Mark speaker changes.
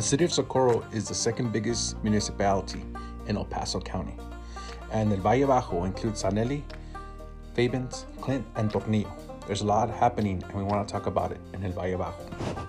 Speaker 1: The city of Socorro is the second biggest municipality in El Paso County, and El Valle Bajo includes San Eli, Fabens, Clint, and Tornillo. There's a lot happening, and we want to talk about it in El Valle Bajo.